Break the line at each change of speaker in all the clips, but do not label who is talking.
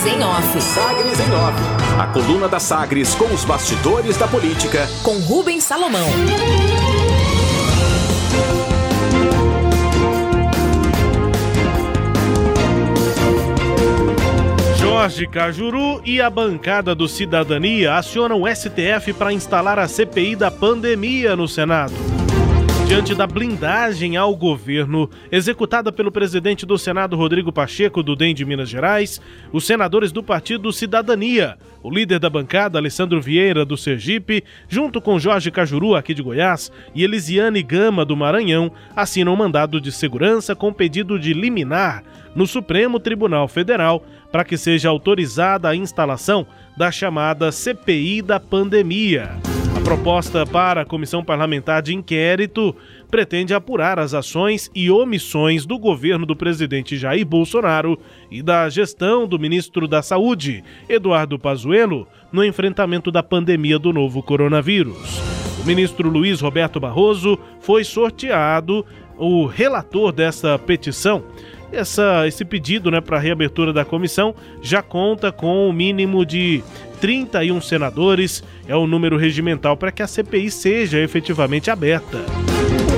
Sagres em Off.
Sagres em Off. A coluna da Sagres com os bastidores da política.
Com Rubens Salomão.
Jorge Cajuru e a bancada do Cidadania acionam o STF para instalar a CPI da pandemia no Senado. Diante da blindagem ao governo executada pelo presidente do Senado, Rodrigo Pacheco, do DEM de Minas Gerais, os senadores do Partido Cidadania, o líder da bancada, Alessandro Vieira, do Sergipe, junto com Jorge Cajuru, aqui de Goiás, e Elisiane Gama, do Maranhão, assinam um mandado de segurança com pedido de liminar no Supremo Tribunal Federal para que seja autorizada a instalação da chamada CPI da pandemia. Proposta para a Comissão Parlamentar de Inquérito pretende apurar as ações e omissões do governo do presidente Jair Bolsonaro e da gestão do ministro da Saúde, Eduardo Pazuello, no enfrentamento da pandemia do novo coronavírus. O ministro Luiz Roberto Barroso foi sorteado o relator dessa petição essa, esse pedido né, para reabertura da comissão já conta com o mínimo de 31 senadores, é o número regimental para que a CPI seja efetivamente aberta.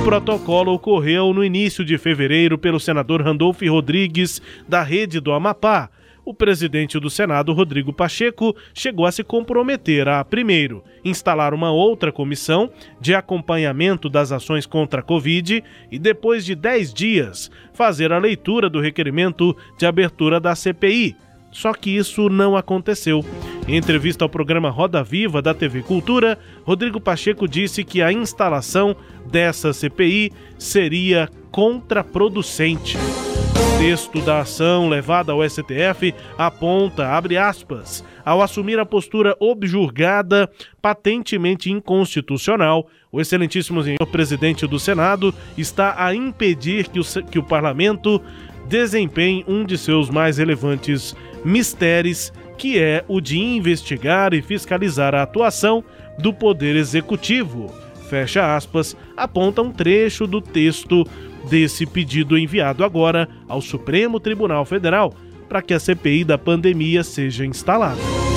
O protocolo ocorreu no início de fevereiro pelo senador Randolph Rodrigues, da Rede do Amapá o presidente do Senado, Rodrigo Pacheco, chegou a se comprometer a, primeiro, instalar uma outra comissão de acompanhamento das ações contra a Covid e, depois de 10 dias, fazer a leitura do requerimento de abertura da CPI. Só que isso não aconteceu. Em entrevista ao programa Roda Viva da TV Cultura, Rodrigo Pacheco disse que a instalação dessa CPI seria contraproducente. O texto da ação levada ao STF aponta, abre aspas, ao assumir a postura objurgada, patentemente inconstitucional, o excelentíssimo senhor presidente do Senado está a impedir que o, que o parlamento desempenhe um de seus mais relevantes mistérios, que é o de investigar e fiscalizar a atuação do Poder Executivo. Fecha aspas, aponta um trecho do texto desse pedido enviado agora ao Supremo Tribunal Federal para que a CPI da pandemia seja instalada.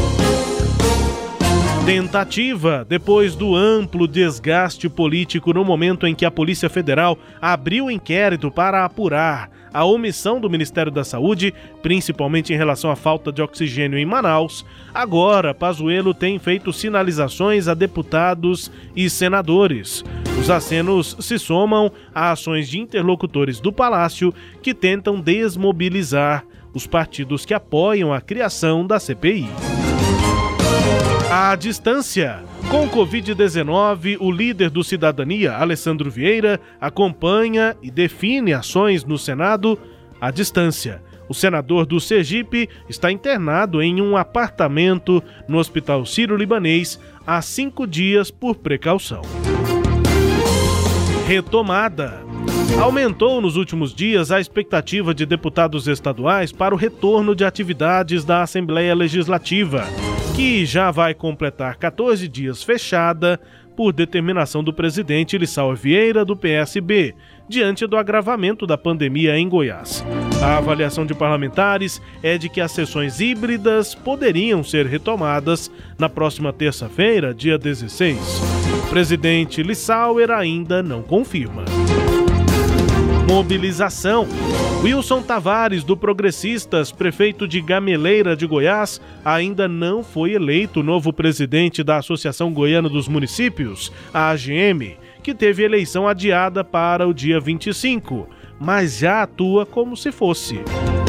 Tentativa depois do amplo desgaste político no momento em que a Polícia Federal abriu inquérito para apurar a omissão do Ministério da Saúde, principalmente em relação à falta de oxigênio em Manaus, agora Pazuello tem feito sinalizações a deputados e senadores. Os acenos se somam a ações de interlocutores do Palácio que tentam desmobilizar os partidos que apoiam a criação da CPI. À distância. Com Covid-19, o líder do Cidadania, Alessandro Vieira, acompanha e define ações no Senado à distância. O senador do Sergipe está internado em um apartamento no Hospital Sírio-Libanês há cinco dias por precaução. Retomada. Aumentou nos últimos dias a expectativa de deputados estaduais para o retorno de atividades da Assembleia Legislativa que já vai completar 14 dias fechada por determinação do presidente Lissau Vieira, do PSB, diante do agravamento da pandemia em Goiás. A avaliação de parlamentares é de que as sessões híbridas poderiam ser retomadas na próxima terça-feira, dia 16. O presidente Lissauer ainda não confirma. Mobilização. Wilson Tavares, do Progressistas, prefeito de Gameleira de Goiás, ainda não foi eleito novo presidente da Associação Goiana dos Municípios, a AGM, que teve eleição adiada para o dia 25, mas já atua como se fosse.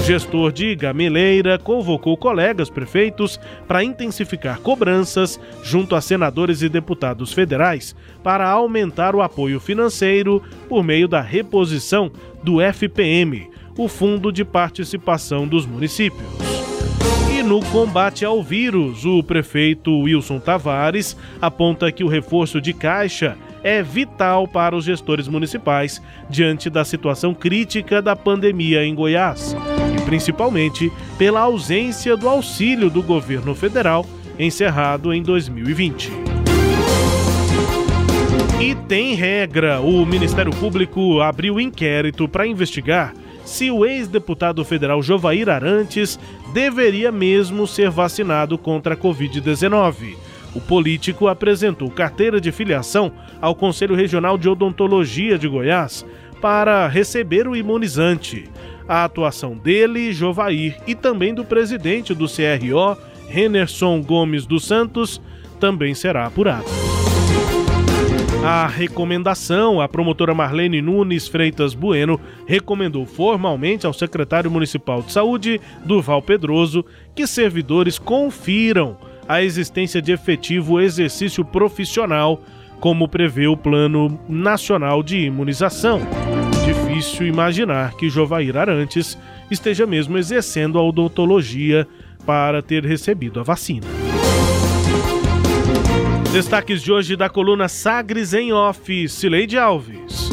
Gestor de Gameleira convocou colegas prefeitos para intensificar cobranças junto a senadores e deputados federais para aumentar o apoio financeiro por meio da reposição do FPM, o Fundo de Participação dos Municípios. E no combate ao vírus, o prefeito Wilson Tavares aponta que o reforço de caixa é vital para os gestores municipais diante da situação crítica da pandemia em Goiás, principalmente pela ausência do auxílio do governo federal encerrado em 2020. E tem regra: o Ministério Público abriu inquérito para investigar se o ex-deputado federal Jovair Arantes deveria mesmo ser vacinado contra a Covid-19. O político apresentou carteira de filiação ao Conselho Regional de Odontologia de Goiás para receber o imunizante. A atuação dele, Jovair, e também do presidente do CRO, Renerson Gomes dos Santos, também será apurada. A recomendação, a promotora Marlene Nunes Freitas Bueno recomendou formalmente ao secretário municipal de saúde, Durval Pedroso, que servidores confiram a existência de efetivo exercício profissional, como prevê o Plano Nacional de Imunização. Difícil imaginar que Jovair Arantes esteja mesmo exercendo a odontologia para ter recebido a vacina. Destaques de hoje da coluna Sagres em Off, Cileide Alves.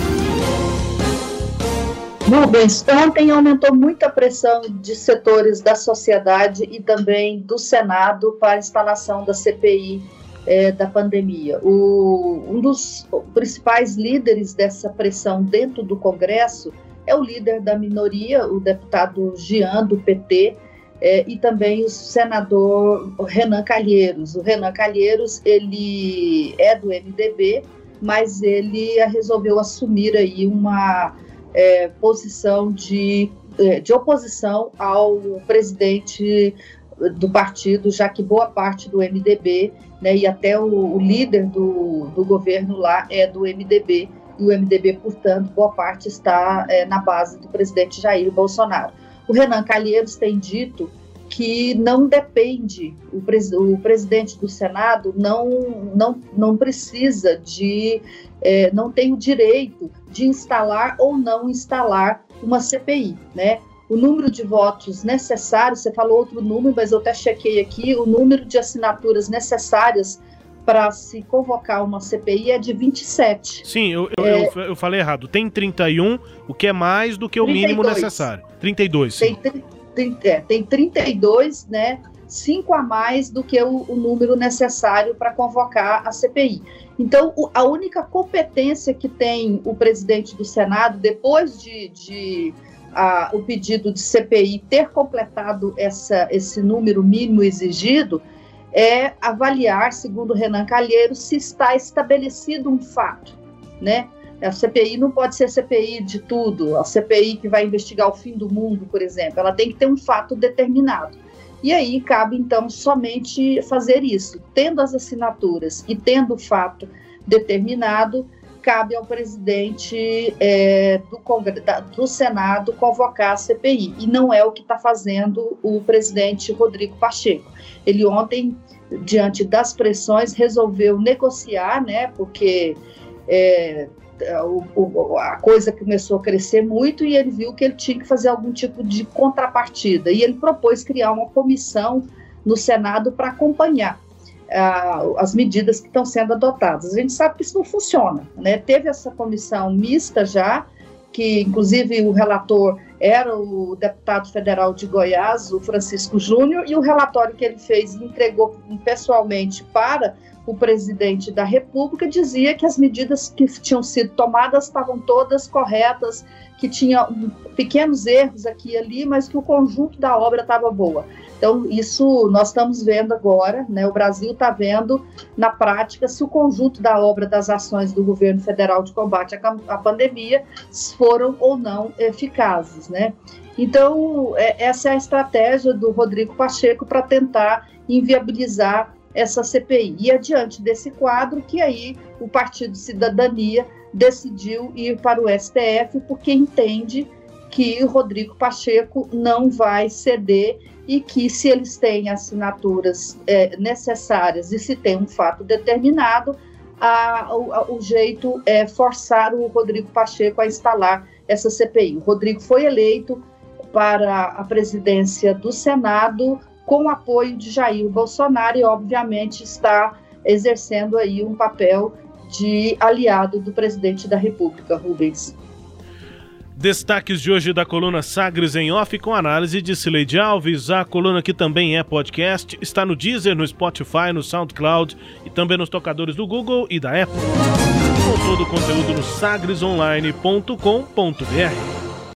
Rubens, ontem aumentou muito a pressão de setores da sociedade e também do Senado para a instalação da CPI é, da pandemia. O, um dos principais líderes dessa pressão dentro do Congresso é o líder da minoria, o deputado Jean, do PT, é, e também o senador Renan Calheiros. O Renan Calheiros, ele é do MDB, mas ele resolveu assumir aí uma é, posição de, é, de oposição ao presidente do partido, já que boa parte do MDB né, e até o, o líder do, do governo lá é do MDB, e o MDB, portanto, boa parte está é, na base do presidente Jair Bolsonaro. O Renan Calheiros tem dito que não depende, o, pres, o presidente do Senado não, não, não precisa de, é, não tem o direito de instalar ou não instalar uma CPI, né? O número de votos necessários, você falou outro número, mas eu até chequei aqui, o número de assinaturas necessárias para se convocar uma CPI é de 27.
Sim, eu, eu, é, eu, eu, falei errado. Tem 31, o que é mais do que o 32. mínimo necessário. 32, sim.
Tem, tem, é, tem 32, né? Cinco a mais do que o, o número necessário para convocar a CPI. Então, o, a única competência que tem o presidente do Senado, depois de, de a, o pedido de CPI ter completado essa, esse número mínimo exigido, é avaliar, segundo Renan Calheiro, se está estabelecido um fato, né? A CPI não pode ser CPI de tudo, a CPI que vai investigar o fim do mundo, por exemplo, ela tem que ter um fato determinado. E aí cabe então somente fazer isso, tendo as assinaturas e tendo o fato determinado, cabe ao presidente é, do, do, Senado convocar a CPI. E não é o que está fazendo o presidente Rodrigo Pacheco. Ele ontem, diante das pressões, resolveu negociar, né? Porque é, a coisa começou a crescer muito e ele viu que ele tinha que fazer algum tipo de contrapartida. E ele propôs criar uma comissão no Senado para acompanhar as medidas que estão sendo adotadas. A gente sabe que isso não funciona. Né? Teve essa comissão mista já, que inclusive o relator era o deputado federal de Goiás, o Francisco Júnior, e o relatório que ele fez e entregou pessoalmente para o presidente da República dizia que as medidas que tinham sido tomadas estavam todas corretas, que tinha pequenos erros aqui e ali, mas que o conjunto da obra estava boa. Então, isso nós estamos vendo agora, né? O Brasil está vendo na prática se o conjunto da obra das ações do governo federal de combate à, pandemia foram ou não eficazes, né? Então, é, essa é a estratégia do Rodrigo Pacheco para tentar inviabilizar essa CPI. Adiante desse quadro, que aí o Partido Cidadania decidiu ir para o STF, porque entende que Rodrigo Pacheco não vai ceder e que se eles têm assinaturas é, necessárias e se tem um fato determinado, a, o, o, jeito é forçar o Rodrigo Pacheco a instalar essa CPI. O Rodrigo foi eleito para a presidência do Senado com o apoio de Jair Bolsonaro e, obviamente, está exercendo aí um papel de aliado do presidente da República, Rubens.
Destaques de hoje da coluna Sagres em Off com análise de Cileide Alves. A coluna que também é podcast está no Deezer, no Spotify, no SoundCloud e também nos tocadores do Google e da Apple. Com todo o conteúdo no sagresonline.com.br.